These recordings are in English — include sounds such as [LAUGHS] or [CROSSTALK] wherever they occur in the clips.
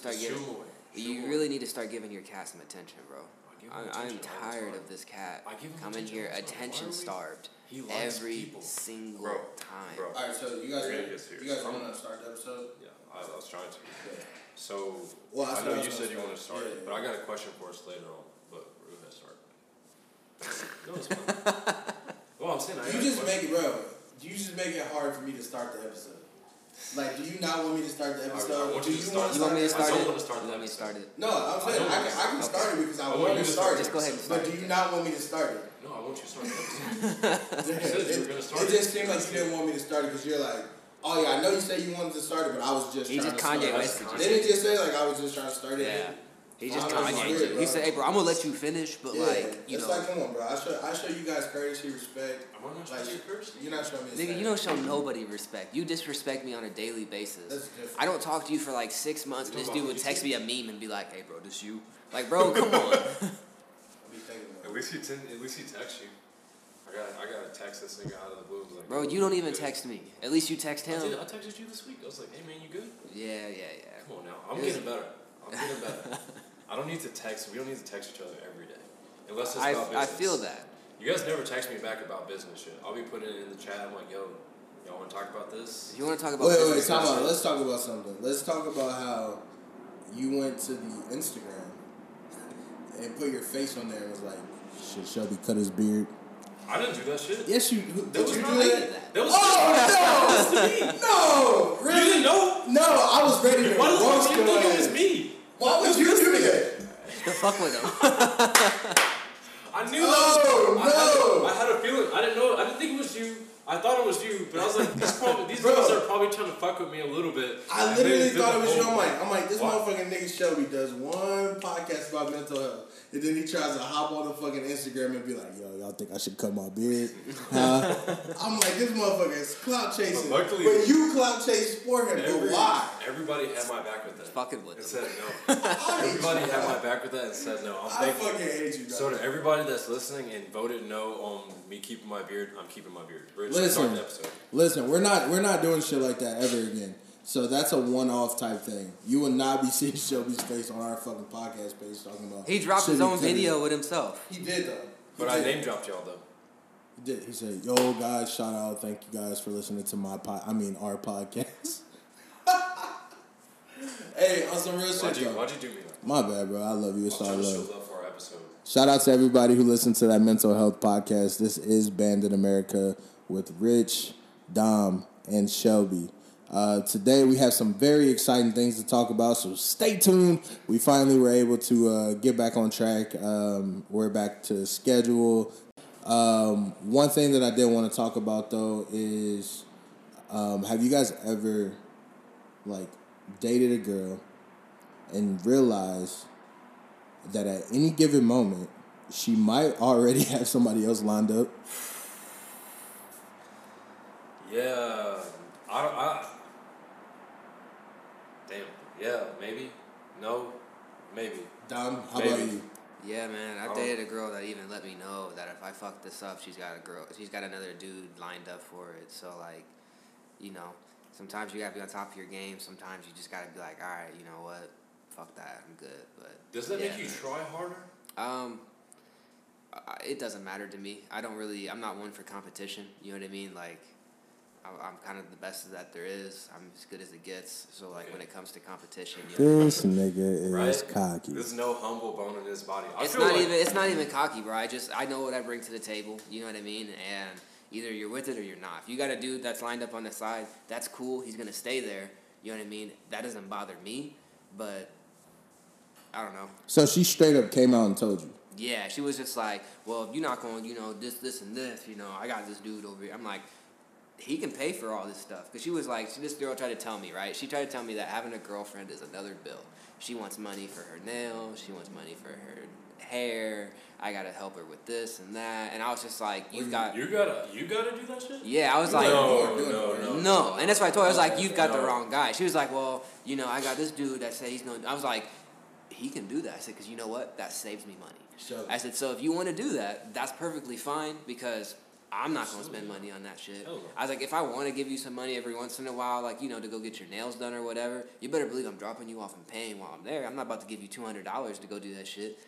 start Shoo giving. him You him away. really need to start giving your cat some attention, bro. I give him I, I'm attention all the tired of this cat I give him coming here all the time. Why attention are we- starved He every people. single Bro, time. bro. All right, so you guys, We're gonna ready? you guys want to start the episode? Yeah, I, I was trying to. Yeah. So, Well, that's I know I you said gonna you want to start. start Yeah, it, yeah, but I got a question for us later on. But Rue has started. [LAUGHS] no, it's fine. [LAUGHS] Well, I'm saying I You got a just make it, bro. You just make it hard for me to start the episode. Like, do you not want me to start the I- I episode? want do you to start- You want me to start it? I start don't it? wanna start you the want me to start it? No, I'm saying I I, can, I can Okay. start it because I, I want want you to to start start it. Just go ahead and start But do you not want me to start it? No, I want you to start the episode. it, [LAUGHS] said you were gonna start it it. just seemed like you didn't want me to start it because you're like, oh yeah, I know you said you wanted to start it, but I was just He trying just to Kanye start West it. it. Didn't just say like I was just trying to start it? Yeah. He just Fine, that's Kanye weird, you. He said, "Hey, bro, I'm gonna let you finish, but Yeah, like, you it's know, like, come on, bro. I show, I show you guys courtesy, respect. I'm I not Like, supposed to first? You're not showing me. nigga, respect. you don't show nobody respect. You disrespect me on a daily basis. That's different. I don't talk to you for like six months, and this dude would text me a meme and be like, "Hey, bro, this you?" Like, bro, [LAUGHS] come on. I'll be thinking about At least he ten, at least he texts you. I got I got to text this nigga out of the blue. Like, Bro, you don't even good. text me. At least you text I, him. did, I texted you this week. I was like, hey man, you good? Yeah, yeah, yeah. Come on now. I'm It was- getting better. I'm getting better. [LAUGHS] I don't need to text. We don't need to text each other every day, unless it's I, about I feel that. You guys never text me back about business shit. I'll be putting it in the chat. I'm like, yo, y'all want to talk about this? You want to talk about Wait, wait, wait. business, Talk let's- about. Let's talk about something. Let's talk about how you went to the Instagram and put your face on there and was like, "Should Shelby cut his beard?" I didn't do that shit. Yes, you. Who, That did was you not do me. that? That was Oh no! [LAUGHS] No, You really? didn't know? No, I was ready to Why the roast fuck you your think it was me? Why would you do that? The fuck with him. [LAUGHS] I knew Oh, that. no. I had, I had a feeling. I didn't know. I didn't think it was you. I thought it was you, but I was like, these, probably, [LAUGHS] these Bro. guys are probably trying to fuck with me a little bit. I literally they thought it was you. I'm like, I'm like, this What? motherfucking nigga Shelby does one podcast about mental health, and then he tries to hop on the fucking Instagram and be like, yo, y'all think I should cut my beard? [LAUGHS] Huh? I'm like, this motherfucker is clout chasing. But luckily- but you clout chase for him. But why? Everybody had my back with that. Fucking with and them. said no. [LAUGHS] Everybody had my back with that and said no. I'm I thankful. fucking hate you, So dog. to everybody that's listening and voted no on me keeping my beard, I'm keeping my beard. Rich, Listen. start the episode. Listen, we're not we're not doing shit like that ever again. So that's a one off type thing. You will not be [LAUGHS] seeing Shelby's face on our fucking podcast page talking about. He dropped his Shelby own cutting video with himself. He did though. He But I did. name dropped y'all though. He did. He said, "Yo, guys, shout out! Thank you guys for listening to my pod. I mean, our podcast." [LAUGHS] hey, on some real Why'd shit you, though. why'd you do me like My bad, bro. I love you. It's all trying to show love. love for our episode. Shout out to everybody who listened to that mental health podcast. This is Bandit America with Rich, Dom, and Shelby. Uh, today we have some very exciting things to talk about, so stay tuned. We finally were able to uh, get back on track. Um, we're back to schedule. Um, one thing that I did want to talk about though is, um, have you guys ever like dated a girl and realized that at any given moment she might already [LAUGHS] have somebody else lined up. Yeah, I don't. I, damn. Yeah, maybe. No, maybe. Dom, how Maybe. about you? Yeah, man. I've Oh. dated a girl that even let me know that if I fuck this up, she's got a girl. She's got another dude lined up for it. So like, you know, sometimes you gotta be on top of your game. Sometimes you just gotta be like, all right, you know what? Fuck that. I'm good. But Does that yeah, make you man. try harder? Um, I, it doesn't matter to me. I don't really. I'm not one for competition. You know what I mean? Like, I'm, I'm kind of the best that there is. I'm as good as it gets. So like, when it comes to competition, you know, This nigga is Right? cocky. There's no humble bone in his body. I it's not like, even. It's not even cocky, bro. I just I know what I bring to the table. You know what I mean? And either you're with it or you're not. If you got a dude that's lined up on the side, that's cool. He's gonna stay there. You know what I mean? That doesn't bother me. But I don't know. So she straight up came out and told you. Yeah, she was just like, well, if you're not going, you know, this, this, and this, you know, I got this dude over here. I'm like, he can pay for all this stuff. Because she was like, she, this girl tried to tell me, right? She tried to tell me that having a girlfriend is another bill. She wants money for her nails. She wants money for her hair. I got to help her with this and that. And I was just like, you've got. You gotta. You gotta do that shit. Yeah, I was like, no, no, no, no, and that's why I told her. I was like, "You've got the wrong guy." She was like, "Well, you know, I got this dude that said he's going." to I was like, "He can do that." I said, "Cause you know what? That saves me money." So, I said, so if you want to do that, that's perfectly fine because I'm not going to spend money on that shit. I was like, if I want to give you some money every once in a while, like, you know, to go get your nails done or whatever, you better believe I'm dropping you off and paying while I'm there. I'm not about to give you $200 to go do that shit.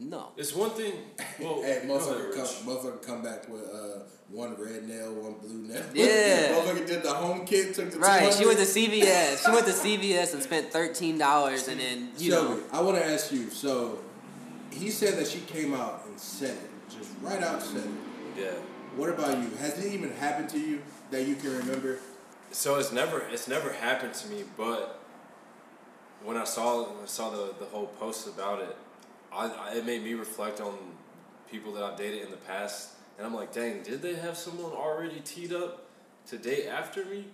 No. It's one thing. Well, Hey, motherfucker, come, motherfucker come back with uh, one red nail, one blue nail. Yeah. [LAUGHS] motherfucker did the home kit, took the Right, she went to CVS. She went to [LAUGHS] CVS and spent thirteen dollars, and then you Shelby, know, I want to ask you. So, he said that she came out and said it, just right out said it. Yeah. What about you? Has it even happened to you that you can remember? So it's never it's never happened to me, but when I saw when I saw the, the whole post about it, I, I it made me reflect on people that I've dated in the past, and I'm like, dang, did they have someone already teed up to date after me?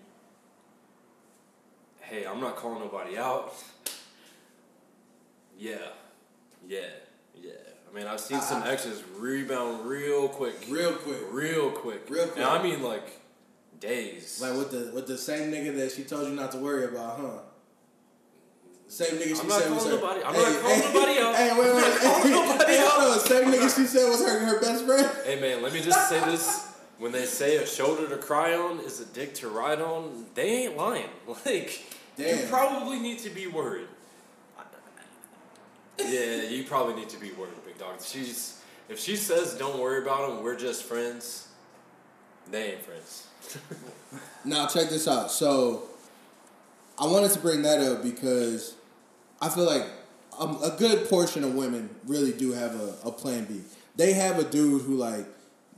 Hey, I'm not calling nobody out. [LAUGHS] Yeah, yeah, yeah. I mean, I've seen some I- exes rebound real quick, Real quick. real quick, Real quick. And I mean like days. Like with the with the same nigga that she told you not to worry about, huh? Same nigga she I'm not said was her. calling nobody- I'm not calling nobody out. Hey, wait, wait, I'm not nobody hey, out. hold on. Same nigga she said was her her best friend. Hey man, let me just say this. When they say a shoulder to cry on is a dick to ride on, they ain't lying. [LAUGHS] Like, you probably need to be worried. Yeah, you probably need to be worried, big dog. She's if she says don't worry about him, we're just friends. They ain't friends. [LAUGHS] Now check this out. So I wanted to bring that up because I feel like um, a good portion of women really do have a, a plan B. They have a dude who like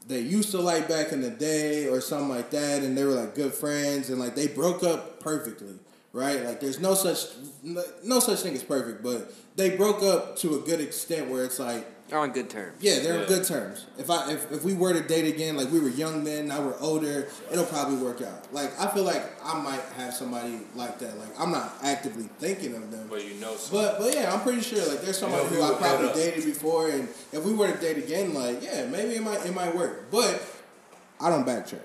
they used to like back in the day or something like that, and they were like good friends, and like they broke up perfectly, right? Like there's no such no, no such thing as perfect, but they broke up to a good extent where it's like they're on good terms. yeah, they're on good terms. If I if, if we were to date again, like we were young then, now we're older, it'll probably work out. Like I feel like I might have somebody like that. Like I'm not actively thinking of them. But you know some. But but yeah, I'm pretty sure like there's somebody know who who I probably dated before and if we were to date again, like, yeah, maybe it might it might work. But I don't backtrack.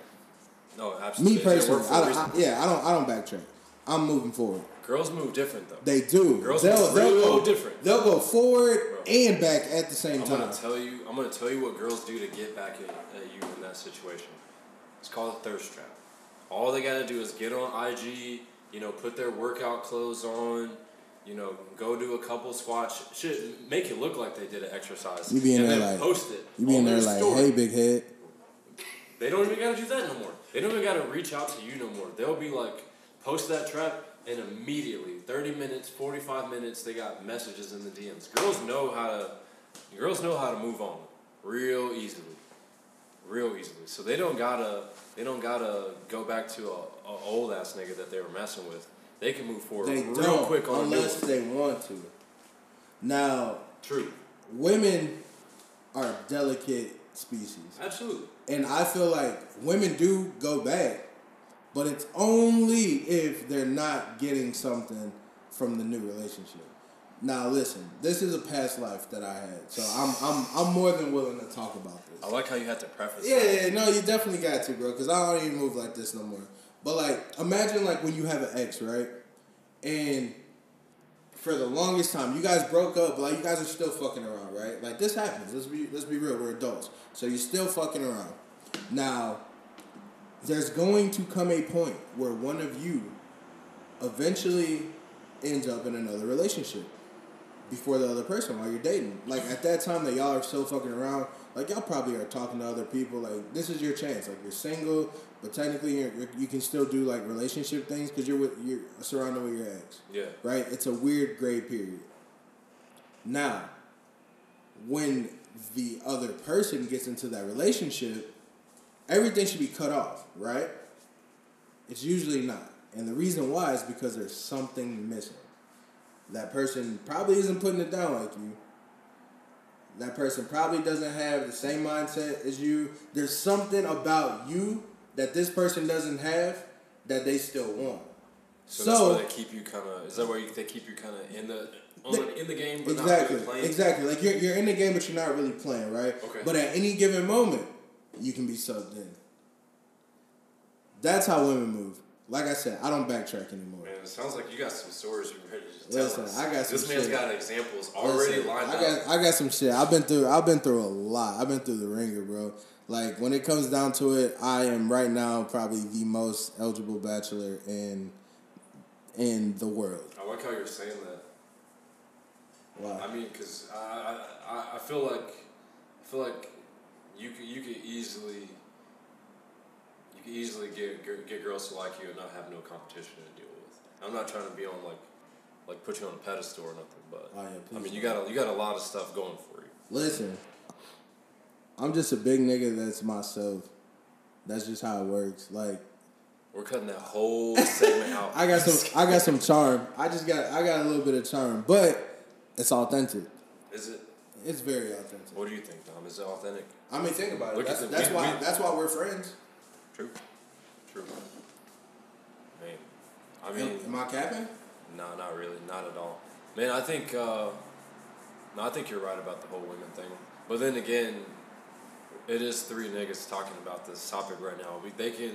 no, absolutely. Me personally, for I a don't, reason. I, yeah, I don't I don't backtrack. I'm moving forward. Girls move different though. They do. Girls they'll, are they'll go different. They'll go forward Bro. and back at the same I'm time. gonna tell you. I'm gonna tell you what girls do to get back at, at you in that situation. It's called a thirst trap. All they gotta do is get on IG. You know, put their workout clothes on. You know, go do a couple squats. Shit, make it look like they did an exercise. You be in and there like- post it. You be in there like, story. hey, big head. They don't even gotta do that no more. They don't even gotta reach out to you no more. They'll be like, post that trap, and immediately, 30 minutes, 45 minutes, they got messages in the DMs. Girls know how to, girls know how to move on real easily. Real easily. So they don't gotta, they don't gotta go back to a, a old ass nigga that they were messing with. They can move forward They real don't quick on unless they want to. Now, True. women are delicate species, Absolutely. and I feel like women do go back, but it's only if they're not getting something from the new relationship. Now, listen, this is a past life that I had, so I'm I'm I'm more than willing to talk about this. I like how you had to preface Yeah, that. yeah, no, you definitely got to, bro. Because I don't even move like this no more. But like, imagine like when you have an ex, right? And for the longest time, you guys broke up, but like you guys are still fucking around, right? Like this happens. Let's be let's be real. We're adults, so you're still fucking around. Now, there's going to come a point where one of you eventually ends up in another relationship before the other person while you're dating. Like at that time that y'all are still fucking around, like y'all probably are talking to other people. Like this is your chance. Like you're single, but technically you're, you're, you can still do like relationship things because you're with you're surrounded with your ex. Yeah. Right. It's a weird gray period. Now, when the other person gets into that relationship, everything should be cut off. Right. It's usually not, and the reason why is because there's something missing that person probably isn't putting it down like you. That person probably doesn't have the same mindset as you. There's something about you that this person doesn't have that they still want. So, So, that's why they keep you kind of. Is that why you, they keep you kind of in the on the, in the game, but exactly, not really playing? exactly. Like you're you're in the game, but you're not really playing, right? Okay. But at any given moment, you can be subbed in. That's how women move. like I said, I don't backtrack anymore. Man, it sounds like you got some stories you're ready to tell Listen, us. I got some This man's shit. got examples already Listen, lined I up. got I got some shit. I've been through I've been through a lot. I've been through the ringer, bro. Like when it comes down to it, I am right now probably the most eligible bachelor in in the world. I like how you're saying that. Wow. I mean, cause I, I, I- feel like, I feel like you could, you could easily, easily get get girls to like you and not have no competition to deal with. I'm not trying to be on like, like put you on a pedestal or nothing, but Oh, yeah, I mean, you got a, you got a lot of stuff going for you. Listen, I'm just a big nigga that's myself. That's just how it works. Like We're cutting that whole segment [LAUGHS] out. I got some I got some charm. I just got I got a little bit of charm, but it's authentic. Is it? It's very authentic. What do you think, Tom? Is it authentic? I mean, think about it. That's, the- that's we- why we- that's why we're friends. True. True. Man, I mean, am I capping? No, not really, not at all. Man, I think uh, no, I think you're right about the whole women thing. But then again, it is three niggas talking about this topic right now. We, they can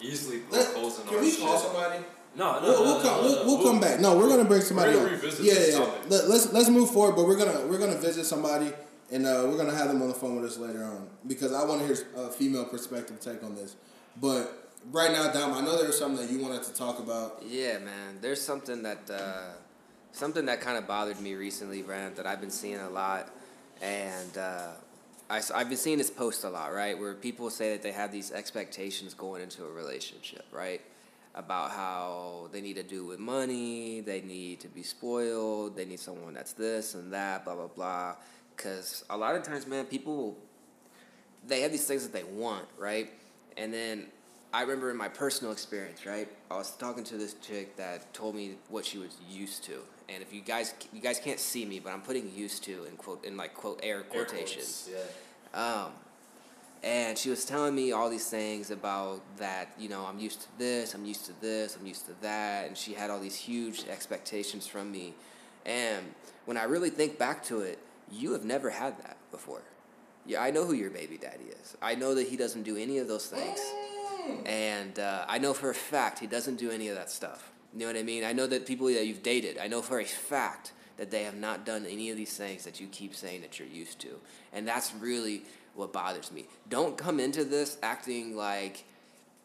easily poke holes in Can our we shit. call somebody? No, no, We'll, no, we'll no, come. no, We'll, no. we'll come back. No, we're gonna bring somebody We're gonna revisit yeah, this yeah. topic. Let, let's let's move forward, but we're gonna we're gonna visit somebody, and uh, we're gonna have them on the phone with us later on because I want to hear a female perspective take on this. But right now, Dom, I know there was something that you wanted to talk about. Yeah, man. There's something that uh, something that kind of bothered me recently, Brand, that I've been seeing a lot, and uh, I, have been seeing this post a lot, right? Where people say that they have these expectations going into a relationship, right? About how they need to do with money, they need to be spoiled, they need someone that's this and that, blah blah blah. Because a lot of times, man, people they have these things that they want, right? And then I remember in my personal experience, right? I was talking to this chick that told me what she was used to. And if you guys you guys can't see me, but I'm putting used to in quote in like quote air Air quotations. quotes, Yeah. Um, and she was telling me all these things about that, you know, I'm used to this, I'm used to this, I'm used to that. And she had all these huge expectations from me. And when I really think back to it, you have never had that before. Yeah, I know who your baby daddy is. I know that he doesn't do any of those things. And uh, I know for a fact he doesn't do any of that stuff. You know what I mean? I know that people that you've dated, I know for a fact that they have not done any of these things that you keep saying that you're used to. And that's really what bothers me. Don't come into this acting like,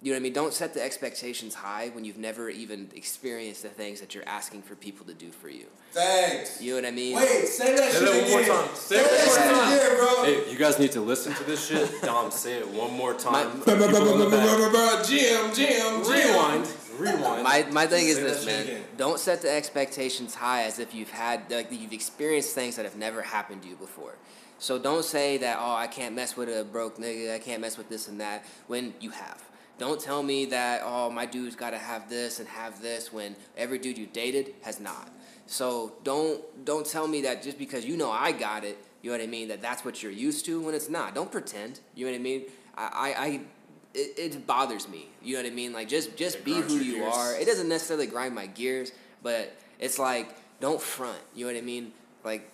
you know what I mean? Don't set the expectations high when you've never even experienced the things that you're asking for people to do for you. Thanks. You know what I mean? Wait, say that Say shit that one more time. Say it that one shit more time. again, bro. Hey, you guys need to listen to this shit. Dom, say it one more time. My- People in. Jim, Jim, Jim. Rewind. Rewind. My, my thing is this, man. again. Don't set the expectations high as if you've had like you've experienced things that have never happened to you before. So don't say that oh I can't mess with a broke nigga, I can't mess with this and that when you have. Don't tell me that oh my dude's got to have this and have this when every dude you dated has not. So don't don't tell me that just because you know I got it, you know what I mean, that that's what you're used to when it's not. Don't pretend. You know what I mean? I I, I it, it bothers me. You know what I mean? Like just just It be who you gears. are. It doesn't necessarily grind my gears, but it's like don't front. You know what I mean? Like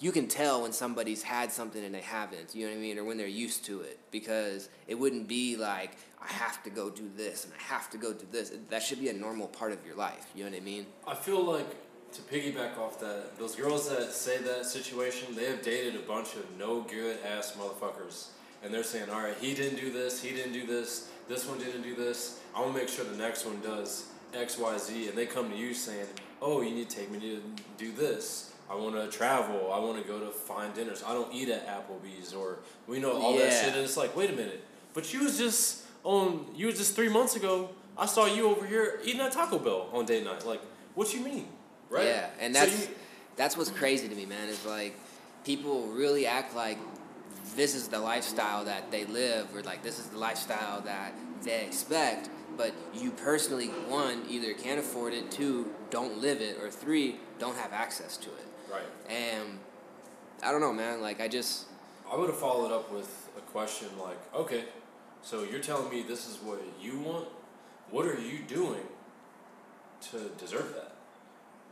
you can tell when somebody's had something and they haven't. You know what I mean? Or when they're used to it because it wouldn't be like I have to go do this and I have to go do this. That should be a normal part of your life. You know what I mean? I feel like to piggyback off that, those girls that say that situation, they have dated a bunch of no good ass motherfuckers, and they're saying, "All right, he didn't do this, he didn't do this, this one didn't do this. I want to make sure the next one does X, Y, Z. And they come to you saying, "Oh, you need to take me to do this." I want to travel. I want to go to fine dinners. I don't eat at Applebee's or we know all that shit. And it's like, wait a minute, but you was just on. You was just three months ago. I saw you over here eating at Taco Bell on date night. Like, what you mean, right? Yeah, and So that's you- that's what's crazy to me, man. Is like people really act like this is the lifestyle that they live, or like this is the lifestyle that they expect. But you personally, one, either can't afford it, two, don't live it, or three, don't have access to it. Right. And I don't know, man. Like I just I would have followed up with a question like, okay, so you're telling me this is what you want. What are you doing to deserve that?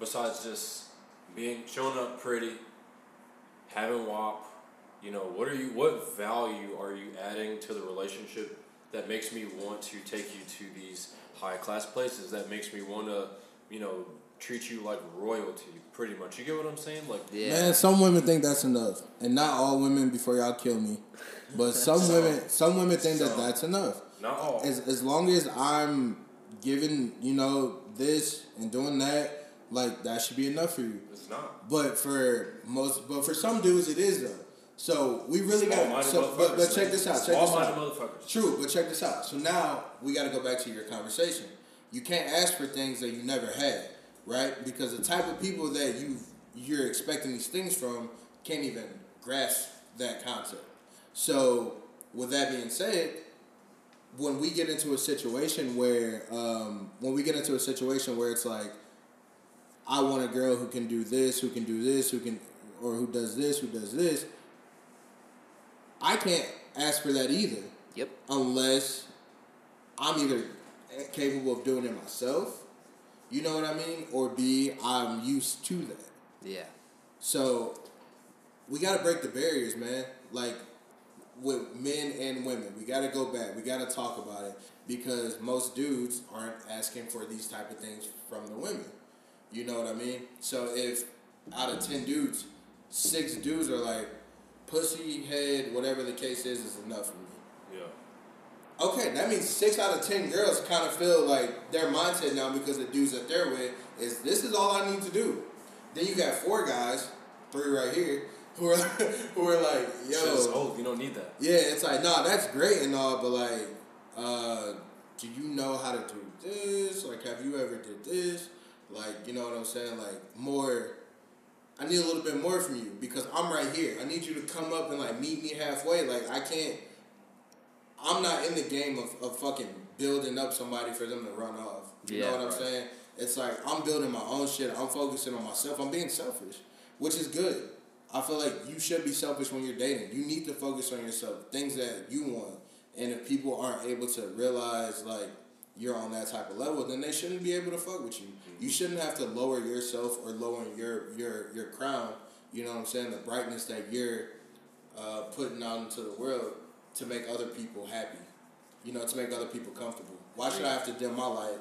Besides just being showing up pretty, having WAP, you know, what are you? What value are you adding to the relationship that makes me want to take you to these high class places. That makes me want to, you know, treat you like royalty. Pretty much. You get what I'm saying? Like, Yeah. Man, some women think that's enough, and not all women. Before y'all kill me, but [LAUGHS] some Some. women, some women think that that's enough. not all. As as long as I'm giving, you know, this and doing that, like that should be enough for you. it's not. But for most, but for some dudes, it is though. So we really got. Small-minded So, but, but motherfuckers, check this out. Check this out. motherfuckers. True, but check this out. So now we got to go back to your conversation. You can't ask for things that you never had, right? Because the type of people that you you're expecting these things from can't even grasp that concept. So with that being said, when we get into a situation where um, when we get into a situation where it's like I want a girl who can do this, who can do this, who can or who does this, who does this. I can't ask for that either Yep. unless I'm either capable of doing it myself, you know what I mean, or B I'm used to that. Yeah. So we got to break the barriers, man. Like with men and women, we got to go back. We got to talk about it because most dudes aren't asking for these type of things from the women. You know what I mean? So if out of ten dudes, six dudes are like pussy head, whatever the case is, is enough for me. Okay, that means six out of ten girls kind of feel like their mindset now because the dudes that they're with is this is all I need to do. Then you got four guys, three right here, who are [LAUGHS] who are like, Shit's yo, old. You don't need that. yeah, it's like, nah, that's great and all, but like, uh, do you know how to do this? Like, have you ever did this? Like, you know what I'm saying? Like, more. I need a little bit more from you because I'm right here. I need you to come up and like meet me halfway. Like, I can't. I'm not in the game of, of fucking building up somebody for them to run off. You Yeah, know what I'm saying? It's like I'm building my own shit. I'm focusing on myself. I'm being selfish, which is good. I feel like you should be selfish when you're dating. You need to focus on yourself, things that you want. And if people aren't able to realize like you're on that type of level, then they shouldn't be able to fuck with you. You shouldn't have to lower yourself or lower your your your crown. You know what I'm saying? The brightness that you're uh, putting out into the world to make other people happy. You know, to make other people comfortable. Why should I have to dim my light?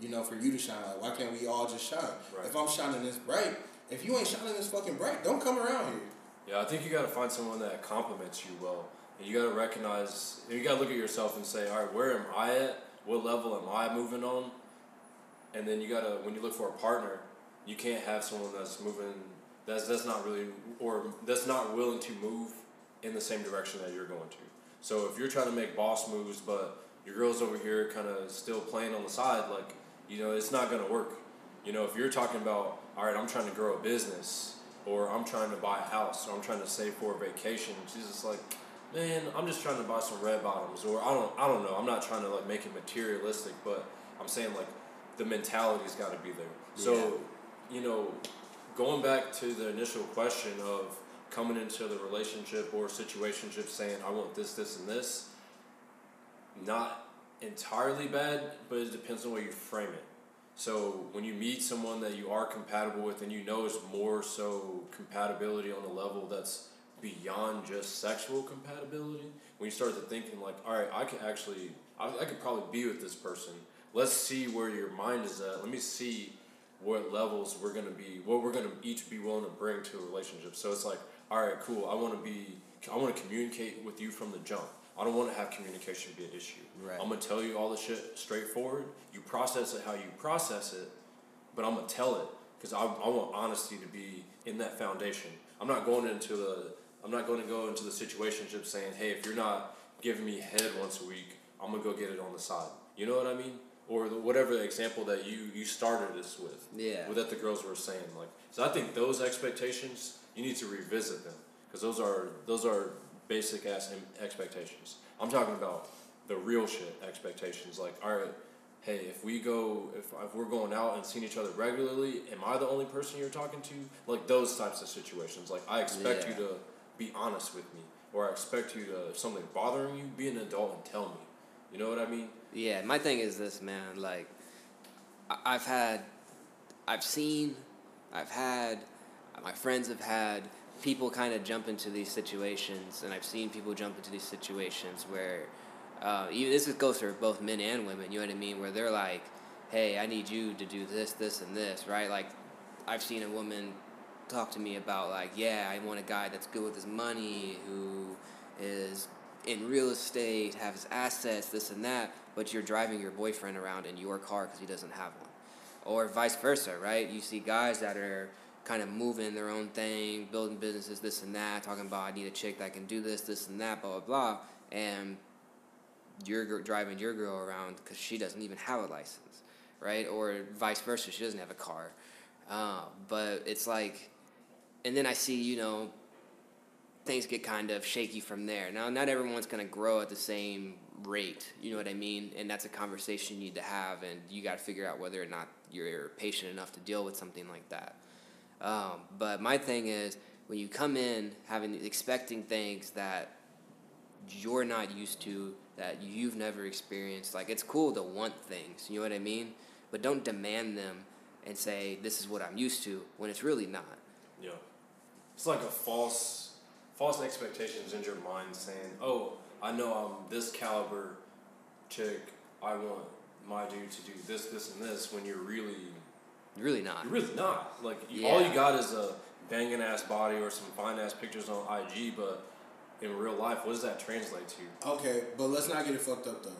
You know, for you to shine light. Why can't we all just shine? Right. If I'm shining this bright, if you ain't shining this fucking bright, don't come around here. Yeah, I think you got to find someone that compliments you well, and you got to recognize. You got to look at yourself and say, all right, where am I at? What level am I moving on? And then you got to, when you look for a partner, you can't have someone that's moving. That's that's not really, or that's not willing to move in the same direction that you're going to. So if you're trying to make boss moves, but your girl's over here kind of still playing on the side, like you know, it's not gonna work. You know, if you're talking about, all right, I'm trying to grow a business, or I'm trying to buy a house, or I'm trying to save for a vacation, she's just like, man, I'm just trying to buy some red bottoms, or I don't, I don't know, I'm not trying to like make it materialistic, but I'm saying like the mentality's got to be there. So, you know, going back to the initial question of coming into the relationship or situationship saying I want this, this, and this, not entirely bad, but it depends on where you frame it. So when you meet someone that you are compatible with and you know is more so compatibility on a level that's beyond just sexual compatibility, when you start to thinking like, all right, I can actually, I, I could probably be with this person. Let's see where your mind is at. Let me see what levels we're gonna be, what we're gonna each be willing to bring to a relationship. So it's like, all right, cool. I want to be, I want to communicate with you from the jump. I don't want to have communication be an issue. Right. I'm gonna tell you all the shit straightforward. You process it how you process it, but I'm gonna tell it because I, I want honesty to be in that foundation. I'm not going into the, I'm not going to go into the situationship saying, hey, if you're not giving me head once a week, I'm gonna go get it on the side. You know what I mean? Or the, whatever the example that you you started this with. Yeah. With that the girls were saying like. So I think those expectations you need to revisit them because those are those are basic ass expectations. I'm talking about the real shit expectations. Like, all right, hey, if we go, if, if we're going out and seeing each other regularly, am I the only person you're talking to? Like those types of situations. Like I expect Yeah. you to be honest with me, or I expect you to if something bothering you, be an adult and tell me. You know what I mean? Yeah, my thing is this, man. Like, I've had, I've seen, I've had, my friends have had people kind of jump into these situations, and I've seen people jump into these situations where Uh, even this goes for both men and women. You know what I mean? Where they're like, "Hey, I need you to do this, this, and this," right? Like, I've seen a woman talk to me about like, "Yeah, I want a guy that's good with his money, who is in real estate, has assets, this and that." But you're driving your boyfriend around in your car because he doesn't have one, or vice versa, right? You see guys that are kind of moving their own thing, building businesses, this and that, talking about I need a chick that can do this, this and that, blah blah blah, and you're driving your girl around because she doesn't even have a license, right? Or vice versa, she doesn't have a car. Uh, but it's like, and then I see, you know, things get kind of shaky from there. Now, not everyone's going to grow at the same rate, you know what I mean? And that's a conversation you need to have, and you got to figure out whether or not you're patient enough to deal with something like that. Um, but my thing is, when you come in having expecting things that you're not used to, that you've never experienced, like it's cool to want things, you know what I mean? But don't demand them and say this is what I'm used to when it's really not. Yeah. It's like a false false expectations in your mind saying, Oh, I know I'm this caliber chick, I want my dude to do this, this and this when you're really Really not. you're really not. Like you, all you got is a banging ass body or some fine ass pictures on IG, but in real life, what does that translate to? Okay, but let's not get it fucked up though.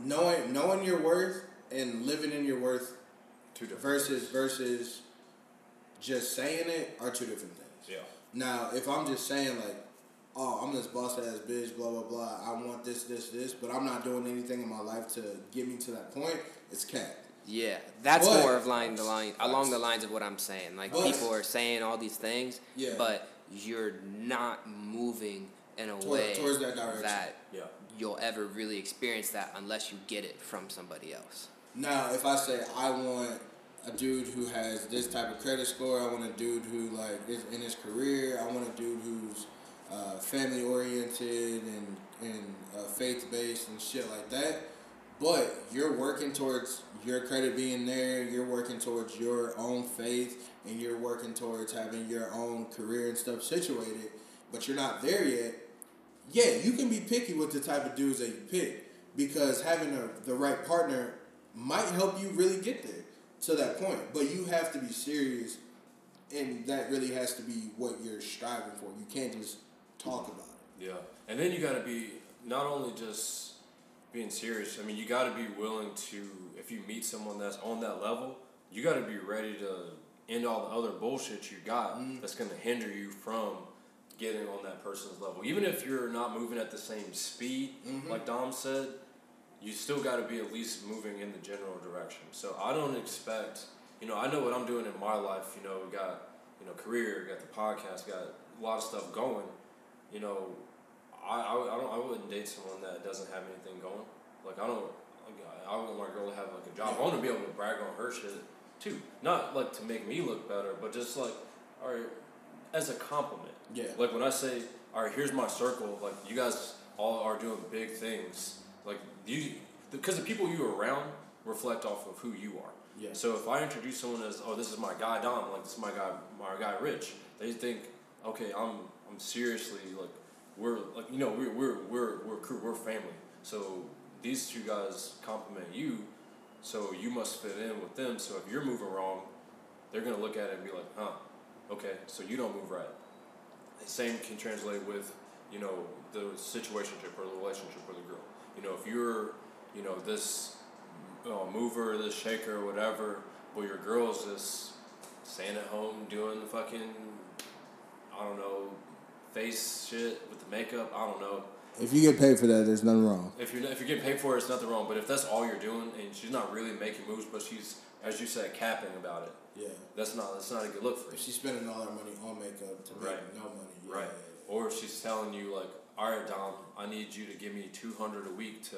Knowing knowing your worth and living in your worth Two different versus versus just saying it are two different things. Yeah. Now, if I'm just saying like, oh, I'm this boss ass bitch, blah blah blah. I want this, this, this, but I'm not doing anything in my life to get me to that point. It's cat. Yeah, that's But- more of line the line along the lines of what I'm saying. Like But- people are saying all these things, Yeah. but you're not moving in a Toward- way towards that direction. that Yeah. you'll ever really experience that unless you get it from somebody else. Now, if I say I want a dude who has this type of credit score, I want a dude who like is in his career, I want a dude who's uh, family oriented and and uh, faith based and shit like that. But you're working towards your credit being there. You're working towards your own faith, and you're working towards having your own career and stuff situated. But you're not there yet. Yeah, you can be picky with the type of dudes that you pick because having a, the right partner might help you really get there to that point. But you have to be serious, and that really has to be what you're striving for. You can't just talk about it. Yeah, and then you got to be not only just being serious. I mean, you got to be willing to if you meet someone that's on that level, you got to be ready to end all the other bullshit you got mm-hmm. that's going to hinder you from getting on that person's level. Even if you're not moving at the same speed, mm-hmm. like Dom said, you still got to be at least moving in the general direction. So I don't expect, you know, I know what I'm doing in my life. You know, we got, you know, career, got the podcast, got a lot of stuff going. You know, I, I, I don't I wouldn't date someone that doesn't have anything going. Like I don't. I want my girl to have like a job. I want to be able to brag on her shit too. Not like to make me look better, but just like, all right, as a compliment. Yeah. Like when I say, all right, here's my circle. Like you guys all are doing big things. Like you, because the people you are around reflect off of who you are. Yeah. So if I introduce someone as, oh, this is my guy Dom, like this is my guy, my guy Rich, they think, okay, I'm, I'm seriously like, we're like, you know, we're, we're, we're, we're crew, we're family. So these two guys compliment you, so you must fit in with them. So if you're moving wrong, they're gonna look at it and be like, huh, okay, so you don't move right. Same can translate with, you know, the situationship or the relationship with a girl. You know, if you're, you know, this uh, mover, this shaker, whatever, but your girl's just staying at home doing the fucking, I don't know, face shit makeup. I don't know. If you get paid for that, there's nothing wrong. If you're if you're getting paid for it, it's nothing wrong. But if that's all you're doing and she's not really making moves, but she's as you said, capping about it, Yeah. that's not that's not a good look for you. If she's spending all her money on makeup to make Right. no money, yeah. Right. Or if she's telling you like, all right, Dom, I need you to give me two hundred a week to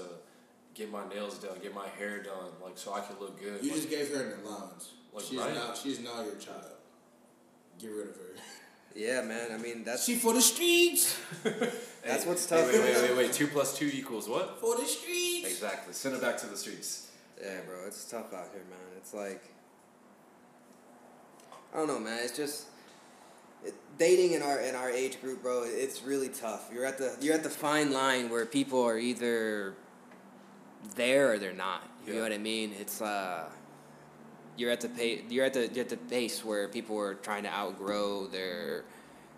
get my nails done, get my hair done, like so I can look good. You Like, just gave her an allowance. Like, she's right? now she's not your child. Get rid of her. [LAUGHS] Yeah, man. I mean, that's She for the streets. [LAUGHS] that's what's Hey, tough. wait, wait, wait, wait. Two plus two equals what? For the streets. Exactly. Send it back to the streets. Yeah, bro, it's tough out here, man. It's like I don't know, man. It's just it- dating in our in our age group, bro, it's really tough. You're at the you're at the fine line where people are either there or they're not. You know what I mean? It's uh you're at the pay, you're at the you're at the pace where people are trying to outgrow their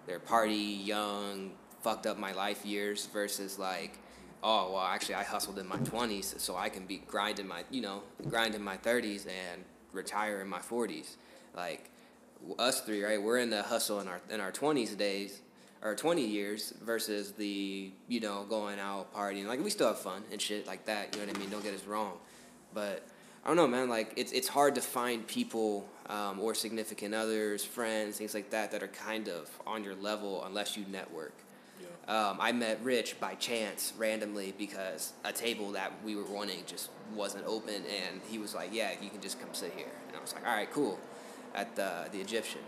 their party young fucked up my life years versus like oh well actually I hustled in my 20s so I can be grinding my you know grind in my 30s and retire in my 40s like us three right we're in the hustle in our in our 20s days or 20 years versus the you know going out partying. Like we still have fun and shit like that you know what I mean? Don't get us wrong. But I don't know, man. Like it's it's hard to find people um, or significant others, friends, things like that that are kind of on your level unless you network. Yeah. Um, I met Rich by chance, randomly, because a table that we were running just wasn't open, and he was like, "Yeah, you can just come sit here." And I was like, "All right, cool," at the the Egyptian.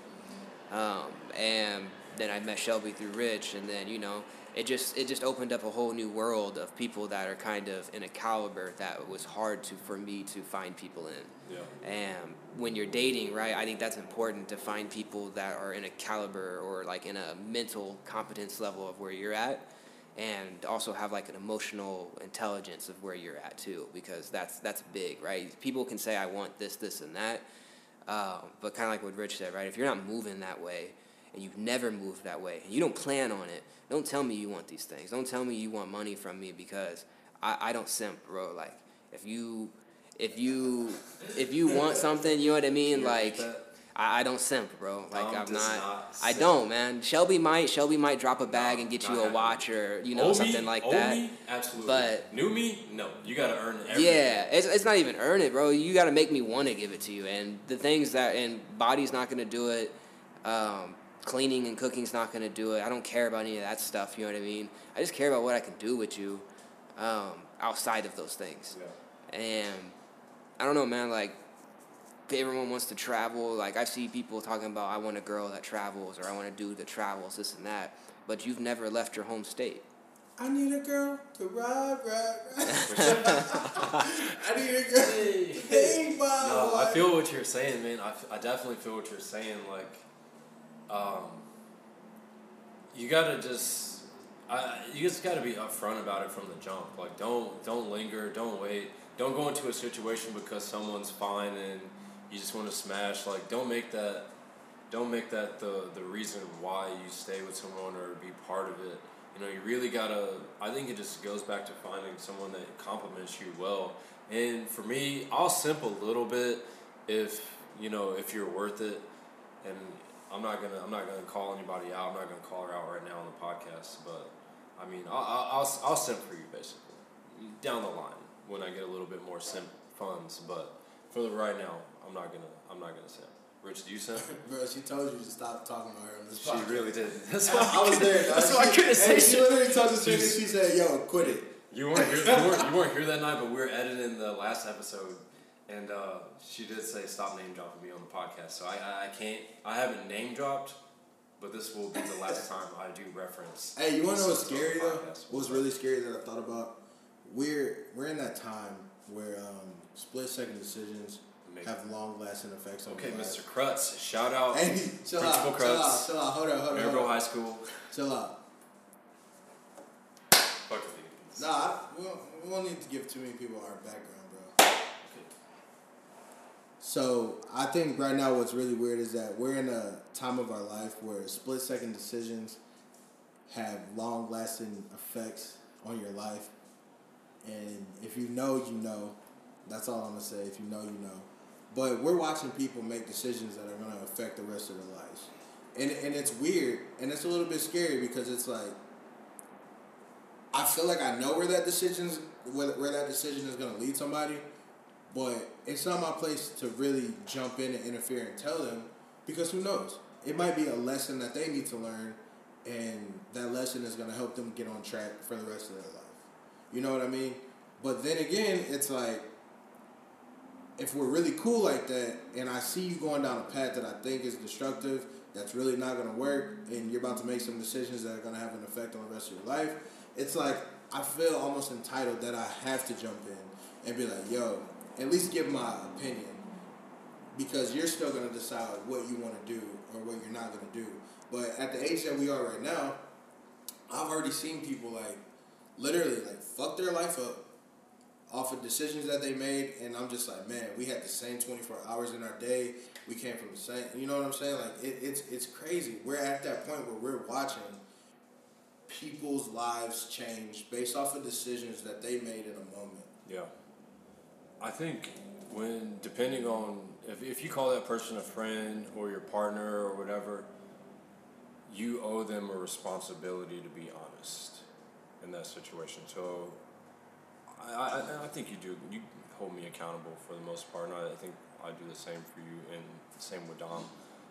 Um, and then I met Shelby through Rich, and then you know it just it just opened up a whole new world of people that are kind of in a caliber that was hard to for me to find people in. Yeah. And when you're dating, right, I think that's important to find people that are in a caliber or like in a mental competence level of where you're at, and also have like an emotional intelligence of where you're at too, because that's that's big, right? People can say I want this, this, and that, uh, but kind of like what Rich said, right? If you're not moving that way, and you've never moved that way, and you don't plan on it, don't tell me you want these things. Don't tell me you want money from me because I, I don't simp, bro. Like if you if you if you want something, you know what I mean? Like? I, I don't simp, bro. Like I'm not, not I don't, man. Shelby might Shelby might drop a bag No, and get you a watch or you know something me, like that. Me, absolutely. But- new me, no. You gotta earn it. Yeah, it's, it's not even earn it, bro. You got to make me want to give it to you. And the things that, and body's not to do it. Um, cleaning and cooking's not going to do it. I don't care about any of that stuff, you know what I mean? I just care about what I can do with you um, outside of those things. Yeah. And I don't know, man, like, if everyone wants to travel, like, I see people talking about, I want a girl that travels or I want to do the travels, this and that. But you've never left your home state. I need a girl to ride, ride, ride. [LAUGHS] I need a girl. Hey, Hey, No, I feel what you're saying, man. I, f- I definitely feel what you're saying. Like, um, you gotta just, I, you just gotta be upfront about it from the jump. Like, don't don't linger, don't wait, don't go into a situation because someone's fine and you just want to smash. Like, don't make that, don't make that the the reason why you stay with someone or be part of it. You know, you really gotta. I think it just goes back to finding someone that compliments you well. And for me, I'll simp a little bit if you know if you're worth it. And I'm not gonna I'm not gonna call anybody out. I'm not gonna call her out right now on the podcast. But I mean, I'll I'll, I'll, simp for you basically down the line when I get a little bit more simp funds. But for the right now, I'm not gonna I'm not gonna simp. Rich, do you simp? [LAUGHS] Bro, she told you to stop talking about her on this She podcast. really did. [LAUGHS] That's I, why I was there. That's why I couldn't say She literally told us and she said, "Yo, quit it." You weren't here. You weren't, you weren't here that night, but we were editing the last episode, and uh, she did say stop name dropping me on the podcast. So I, I, I can't. I haven't name dropped, but this will be the last time I do reference. Hey, you want to know what's this on the scary though? podcast. What's really scary that I thought about? We're we're in that time where um, split second decisions Make- have long lasting effects on Okay, Mr. Krutz, shout out Hey, chill Principal out, chill out, chill out. Hold on, hold on, Maryville. High School. Chill out. Fuck with you. Nah, I, we, don't, we don't need to give too many people our background. So I think right now what's really weird is that we're in a time of our life where split second decisions have long lasting effects on your life. And if you know, you know. That's all I'm gonna say. If you know, you know. But we're watching people make decisions that are gonna affect the rest of their lives. And and it's weird and it's a little bit scary because it's like I feel like I know where that decision's where, where that decision is gonna lead somebody, but it's not my place to really jump in and interfere and tell them because who knows? It might be a lesson that they need to learn, and that lesson is gonna help them get on track for the rest of their life. You know what I mean? But then again, it's like if we're really cool like that, and I see you going down a path that I think is destructive, that's really not gonna work, and you're about to make some decisions that are gonna have an effect on the rest of your life, it's like I feel almost entitled that I have to jump in and be like, yo, at least give my opinion. Because you're still gonna decide what you wanna do or what you're not gonna do. But at the age that we are right now, I've already seen people like literally like fuck their life up off of decisions that they made, and I'm just like, man, we had the same 24 hours in our day. We came from the same, you know what I'm saying? Like it, it's it's crazy. We're at that point where we're watching people's lives change based off of decisions that they made in a moment. Yeah. I think when depending on if if you call that person a friend or your partner or whatever, you owe them a responsibility to be honest in that situation. So I, I, I think you do you hold me accountable for the most part and I, think I do the same for you and the same with Dom.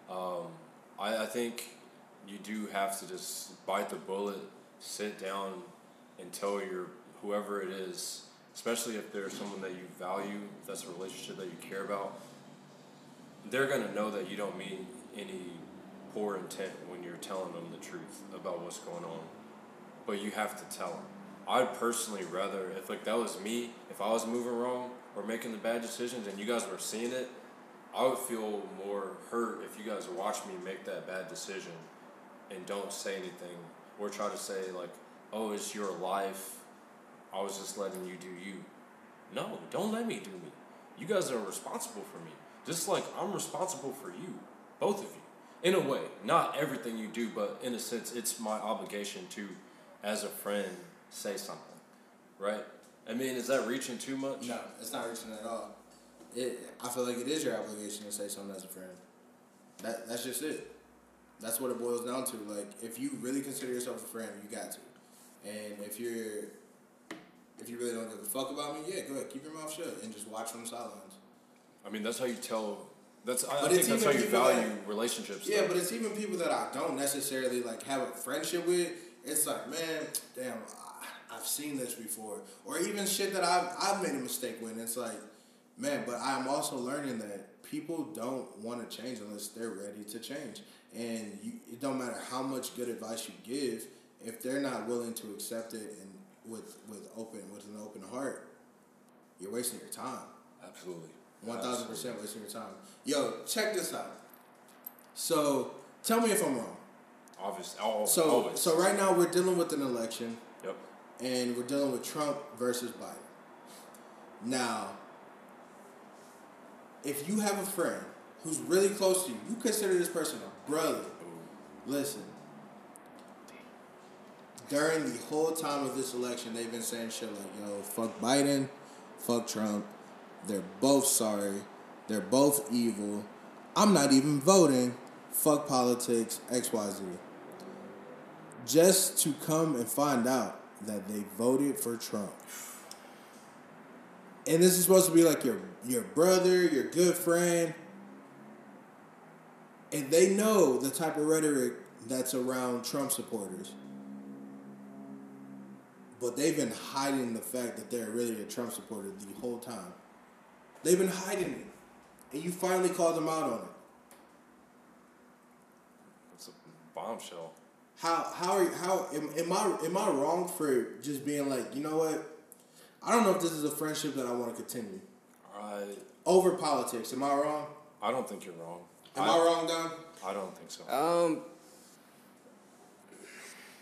Um, I, I think you do have to just bite the bullet, sit down and tell your whoever it is, especially if there's someone that you value, that's a relationship that you care about, they're gonna know that you don't mean any poor intent when you're telling them the truth about what's going on. But you have to tell them. I'd personally rather if like that was me, if I was moving wrong or making the bad decisions and you guys were seeing it, I would feel more hurt if you guys watch me make that bad decision and don't say anything or try to say like, "Oh, it's your life. I was just letting you do you." No, don't let me do me. You guys are responsible for me. Just like I'm responsible for you, both of you. In a way, not everything you do, but in a sense, it's my obligation to, as a friend, say something, right? I mean, is that reaching too much? No, it's not reaching at all. It, I feel like it is your obligation to say something as a friend. That that's just it. That's what it boils down to. Like, if you really consider yourself a friend, you got to. And if you're, if you really don't give a fuck about me, yeah, go ahead, keep your mouth shut and just watch from the sidelines. I mean, that's how you tell. That's I, I think that's how you value that- relationships. Yeah, though. but it's even people that I don't necessarily like have a friendship with. It's like, man, damn, I, I've seen this before, or even shit that I've I've made a mistake with. It's like, man, but I'm also learning that people don't want to change unless they're ready to change, and you, it don't matter how much good advice you give if they're not willing to accept it and with with open with an open heart, you're wasting your time. absolutely. One thousand percent wasting your time. Yo, check this out. So tell me if I'm wrong. Obviously, always. So always. so right now we're dealing with an election Yep. and we're dealing with Trump versus Biden. Now, if you have a friend who's really close to you, you consider this person a brother. Listen. During the whole time of this election, they've been saying shit like, yo, fuck Biden, fuck Trump. They're both sorry. They're both evil. I'm not even voting. Fuck politics, XYZ. Just to come and find out that they voted for Trump. And this is supposed to be like your your brother, your good friend. And they know the type of rhetoric that's around Trump supporters. But they've been hiding the fact that they're really a Trump supporter the whole time. They've been hiding it. And you finally called them out on it. It's a bombshell. How how are you, how am, am I am I wrong for just being like, you know what? I don't know if this is a friendship that I want to continue. I Over politics, am I wrong? I don't think you're wrong. Am I, wrong, Dom? I don't think so. Um,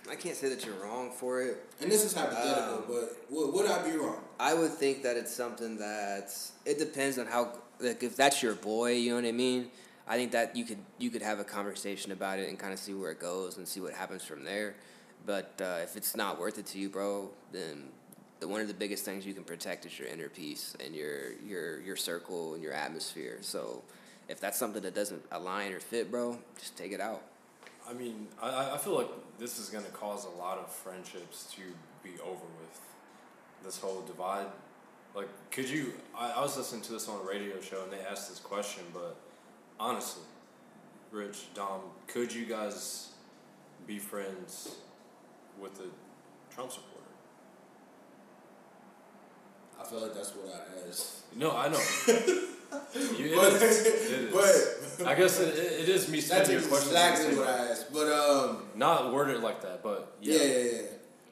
I can't say that you're wrong for it. And this is hypothetical, Um, but would, would I be wrong? I would think that it's something that it depends on how like if that's your boy, you know what I mean. I think that you could you could have a conversation about it and kind of see where it goes and see what happens from there. But uh, if it's not worth it to you, bro, then the one of the biggest things you can protect is your inner peace and your your your circle and your atmosphere. So if that's something that doesn't align or fit, bro, just take it out. I mean, I- I, feel like this is going to cause a lot of friendships to be over with. This whole divide. Like, could you? I, I was listening to this on a radio show and they asked this question, but honestly, Rich, Dom, could you guys be friends with a Trump supporter? I feel like that's what I asked. No, I know. [LAUGHS] you, [LAUGHS] But- is, it is. but- I guess it, it, is me That's spinning your question. exactly what I asked. But um, Not worded like that, but yeah, yeah, yeah,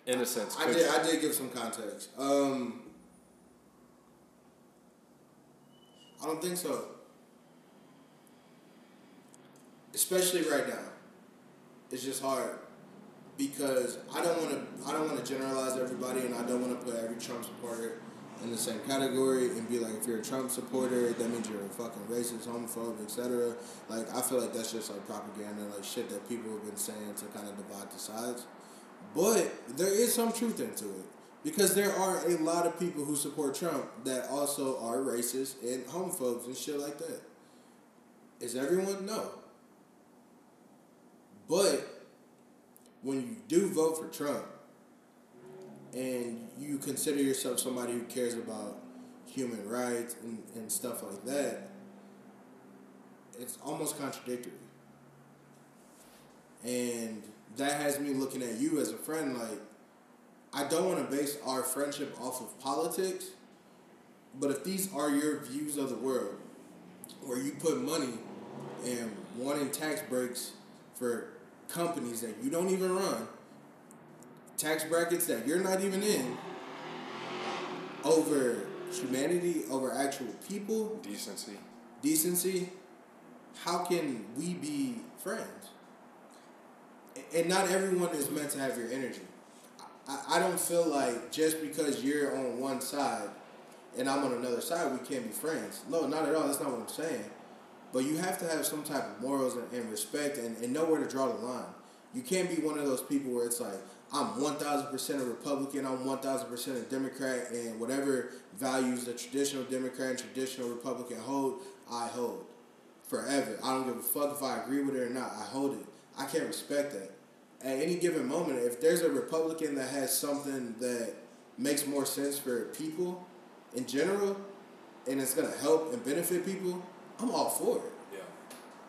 yeah. in a sense. I could did. I did give some context. Um, I don't think so. Especially right now. it's just hard because I don't want to I don't want to generalize everybody, and I don't want to put every Trump supporter in the same category and be like, if you're a Trump supporter, that means you're a fucking racist, homophobe, etc. Like, I feel like that's just like propaganda, like shit that people have been saying to kind of divide the sides. But there is some truth into it because there are a lot of people who support Trump that also are racist and homophobes and shit like that. Is everyone? No. But when you do vote for Trump and you consider yourself somebody who cares about human rights and, and stuff like that, it's almost contradictory. And that has me looking at you as a friend like, I don't want to base our friendship off of politics, but if these are your views of the world, where you put money and wanting tax breaks for companies that you don't even run, tax brackets that you're not even in, over humanity, over actual people, Decency. decency, how can we be friends? And not everyone is meant to have your energy. I, I don't feel like just because you're on one side and I'm on another side, we can't be friends. No, not at all. That's not what I'm saying. But you have to have some type of morals and, and respect and, and know where to draw the line. You can't be one of those people where it's like, I'm 1000% a Republican, I'm 1000% a Democrat, and whatever values the traditional Democrat and traditional Republican hold, I hold. Forever. I don't give a fuck if I agree with it or not. I hold it. I can't respect that. At any given moment, if there's a Republican that has something that makes more sense for people in general, and it's gonna help and benefit people, I'm all for it. Yeah.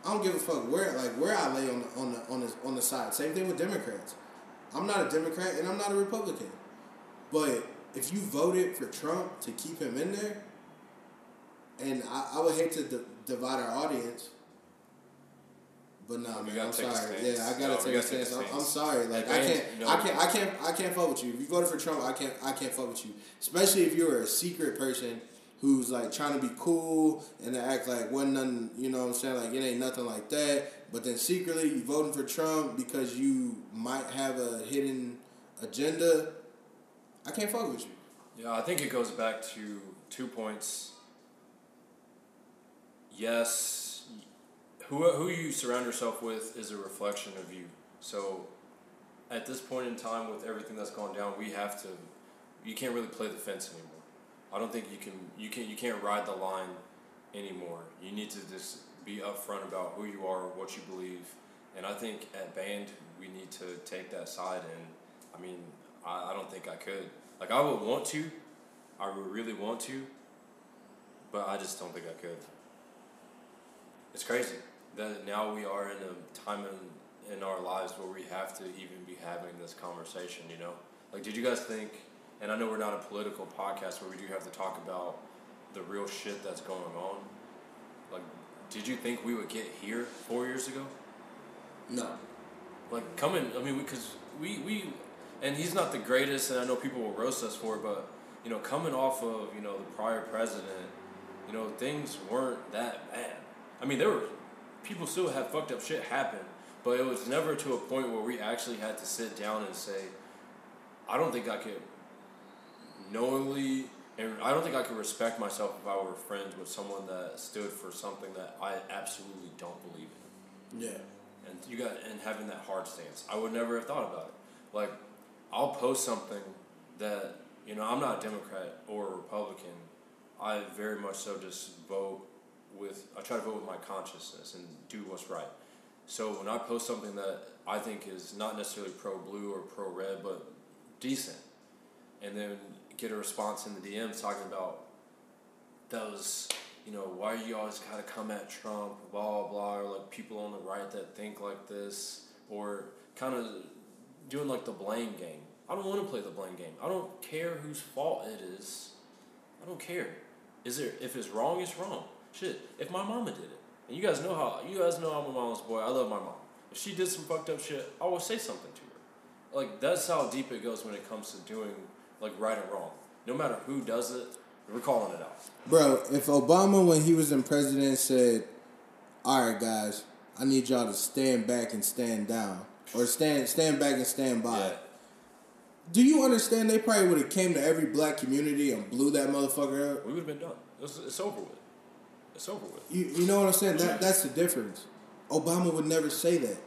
I don't give a fuck where like where I lay on the on the on the on the side. Same thing with Democrats. I'm not a Democrat and I'm not a Republican. But if you voted for Trump to keep him in there, and I, I would hate to di- divide our audience. But no, We man, I'm sorry. Yeah, I gotta No, take a gotta take a stance. I'm, I'm sorry. Like I can't, no. I can't, I can't, I can't fuck with you. If you voted for Trump, I can't, I can't fuck with you. Especially if you're a secret person who's like trying to be cool and act like wasn't nothing. You know what I'm saying? Like it ain't nothing like that. But then secretly you voting for Trump because you might have a hidden agenda. I can't fuck with you. Yeah, I think it goes back to two points. Yes, who who you surround yourself with is a reflection of you. So, at this point in time, with everything that's gone down, we have to. You can't really play the fence anymore. I don't think you can. You can. You can't ride the line anymore. You need to just be upfront about who you are, what you believe, and I think at band we need to take that side. And I mean, I, I don't think I could. Like I would want to, I would really want to, but I just don't think I could. It's crazy that now we are in a time in, in our lives where we have to even be having this conversation, you know? Like, did you guys think, and I know we're not a political podcast where we do have to talk about the real shit that's going on. Like, did you think we would get here four years ago? No. like coming. I mean, because we, we and he's not the greatest, and I know people will roast us for it, but you know, coming off of you know the prior president, you know, things weren't that bad. I mean, there were people still had fucked up shit happen, but it was never to a point where we actually had to sit down and say, I don't think I could knowingly. And I don't think I could respect myself if I were friends with someone that stood for something that I absolutely don't believe in Yeah. and you got and having that hard stance. I would never have thought about it. Like, I'll post something that you know I'm not a Democrat or a Republican. I very much so just vote with. I try to vote with my consciousness and do what's right. So when I post something that I think is not necessarily pro blue or pro red, but decent, and then get a response in the DMs talking about those, you know, why you always gotta come at Trump, blah blah blah, or like people on the right that think like this, or kind of doing like the blame game. I don't want to play the blame game. I don't care whose fault it is. I don't care. Is there if it's wrong, it's wrong. Shit, if my mama did it, and you guys know how you guys know I'm a mama's boy. I love my mom. If she did some fucked up shit, I will say something to her. Like that's how deep it goes when it comes to doing like right and wrong. No matter who does it, we're calling it out. Bro, if Obama, when he was in president, said, "All right, guys, I need y'all to stand back and stand down," or stand stand back and stand by. Yeah. Do you understand? They probably would have came to every black community and blew that motherfucker up. We would have been done. It's, it's over with. It's over with. You, you know what I'm saying? That that's the difference. Obama would never say that.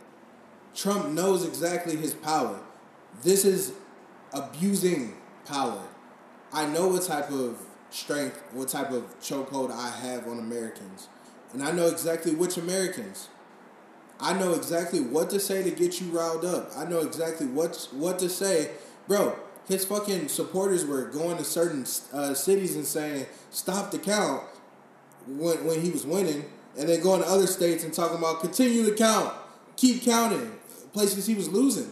Trump knows exactly his power. This is abusing power. I know what type of strength, what type of chokehold I have on Americans. And I know exactly which Americans. I know exactly what to say to get you riled up. I know exactly what what to say. Bro, his fucking supporters were going to certain uh, cities and saying, stop the count when, when he was winning. And then going to other states and talking about continue to count, keep counting. Places he was losing.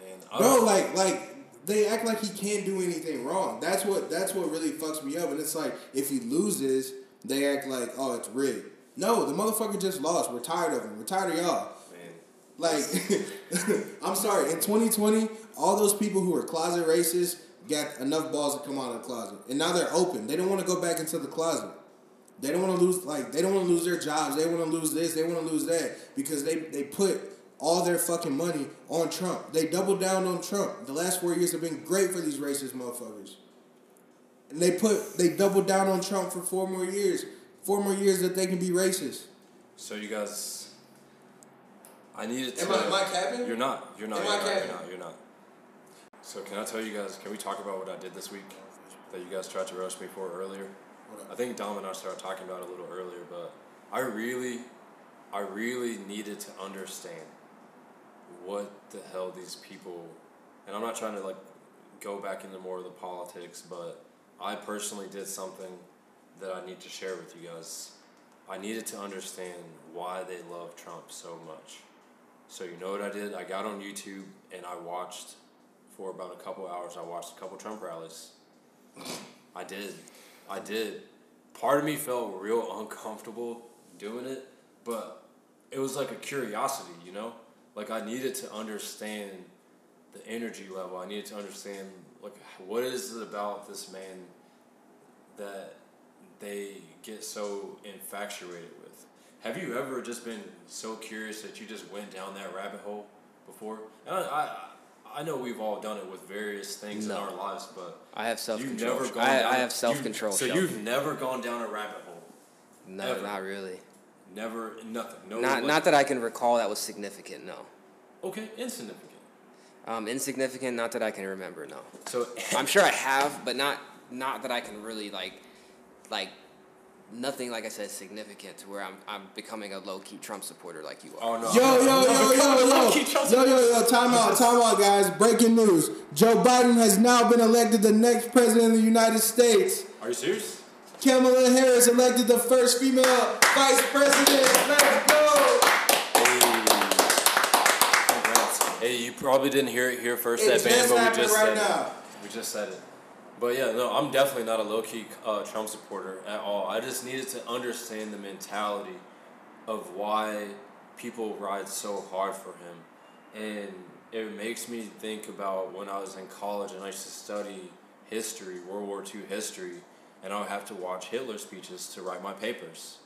Man, Bro, like like they act like he can't do anything wrong. That's what that's what really fucks me up. And it's like if he loses, they act like oh it's rigged. No, the motherfucker just lost. We're tired of him. We're tired of y'all. man, Like [LAUGHS] I'm sorry. In 2020, all those people who were closet racists got enough balls to come out of the closet, and now they're open. They don't want to go back into the closet. They don't want to lose like they don't want to lose their jobs. They want to lose this. They want to lose that because they they put all their fucking money on Trump. They doubled down on Trump. The last four years have been great for these racist motherfuckers. And they put they doubled down on Trump for four more years. Four more years that they can be racist. so you guys, I needed to. Am I- am I capping? You're not. You're not. Am You're I not, capping? you're not. You're not. So can I tell you guys? Can we talk about what I did this week that you guys tried to roast me for earlier? I think Dom and I started talking about it a little earlier, but I really, I really needed to understand what the hell these people, and I'm not trying to like go back into more of the politics, but I personally did something that I need to share with you guys. I needed to understand why they love Trump so much. So you know what I did? I got on YouTube and I watched for about a couple hours. I watched a couple Trump rallies. [LAUGHS] I did. I did. Part of me felt real uncomfortable doing it, but it was like a curiosity, you know? Like I needed to understand the energy level. I needed to understand like what is it about this man that they get so infatuated with. Have you ever just been so curious that you just went down that rabbit hole before? And I, I, I know we've all done it with various things No. in our lives, but I have self you've control. never gone I, I have self control. So you've never gone down a rabbit hole. no, ever. not really. Never, nothing. No. Not not that I can recall that was significant. No. Okay, insignificant. Um, insignificant. Not that I can remember. No. So [LAUGHS] I'm sure I have, but not not that I can really like like nothing like I said significant to where I'm I'm becoming a low key Trump supporter like you are. Oh no. Yo, I'm- yo, I'm yo, yo, yo, yo, yo, yo, yo, time out, time out, guys. Breaking news. Joe Biden has now been elected the next president of the United States. Are you serious? Kamala Harris elected the first female vice president. Let's go. Hey. You probably didn't hear it here first It at band, just but we happened just right said now. it. We just said it. But yeah, no, I'm definitely not a low key uh, Trump supporter at all. I just needed to understand the mentality of why people ride so hard for him, and it makes me think about when I was in college and I used to study history, World War II history, and I would have to watch Hitler speeches to write my papers.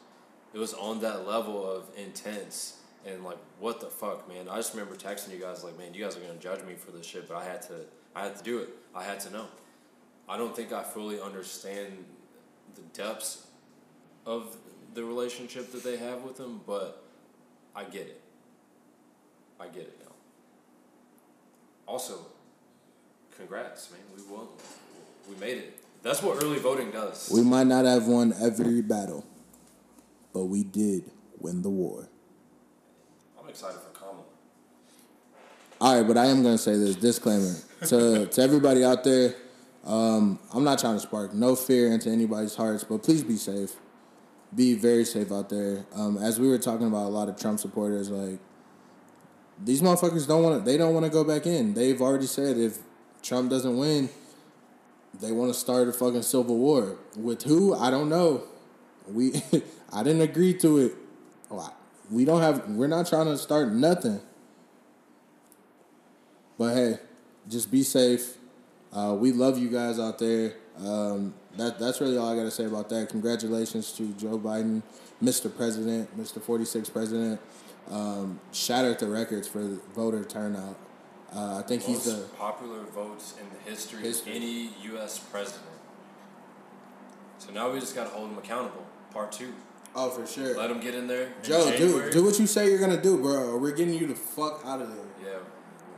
It was on that level of intense and like what the fuck, man. I just remember texting you guys like, man, you guys are gonna judge me for this shit, but I had to, I had to do it. I had to know. I don't think I fully understand the depths of the relationship that they have with him, but I get it. I get it now. Also, congrats, man. We won. We made it. That's what early voting does. We might not have won every battle, but we did win the war. I'm excited for Kamala. All right, but I am gonna say this disclaimer to to everybody out there. Um, I'm not trying to spark no fear into anybody's hearts, but please be safe. Be very safe out there. Um, as we were talking about a lot of Trump supporters, like these motherfuckers don't want to. They don't want to go back in. They've already said if Trump doesn't win, they want to start a fucking civil war with who I don't know. We [LAUGHS] I didn't agree to it. We don't have. We're not trying to start nothing. But hey, just be safe. Uh, we love you guys out there. Um, that that's really all I gotta say about that. Congratulations to Joe Biden, Mr. President, Mr. Forty Six President. um, shattered the records for voter turnout. Uh, I think he's the Most popular votes in the history, History. of any U.S. president. So now we just got to hold him accountable. Part two. oh for sure. Let him get in there. Joe, do January. do what you say you're gonna do, bro. We're getting you the fuck out of there Yeah.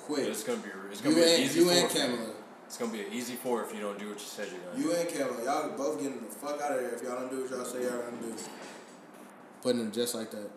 quick. It's gonna be. It's gonna You be an and easy you and. Kamala. It's gonna be an easy four if you don't do what you said you're gonna. You and Kamala, y'all both getting the fuck out of there if y'all don't do what y'all say y'all gonna do. Putting it just like that.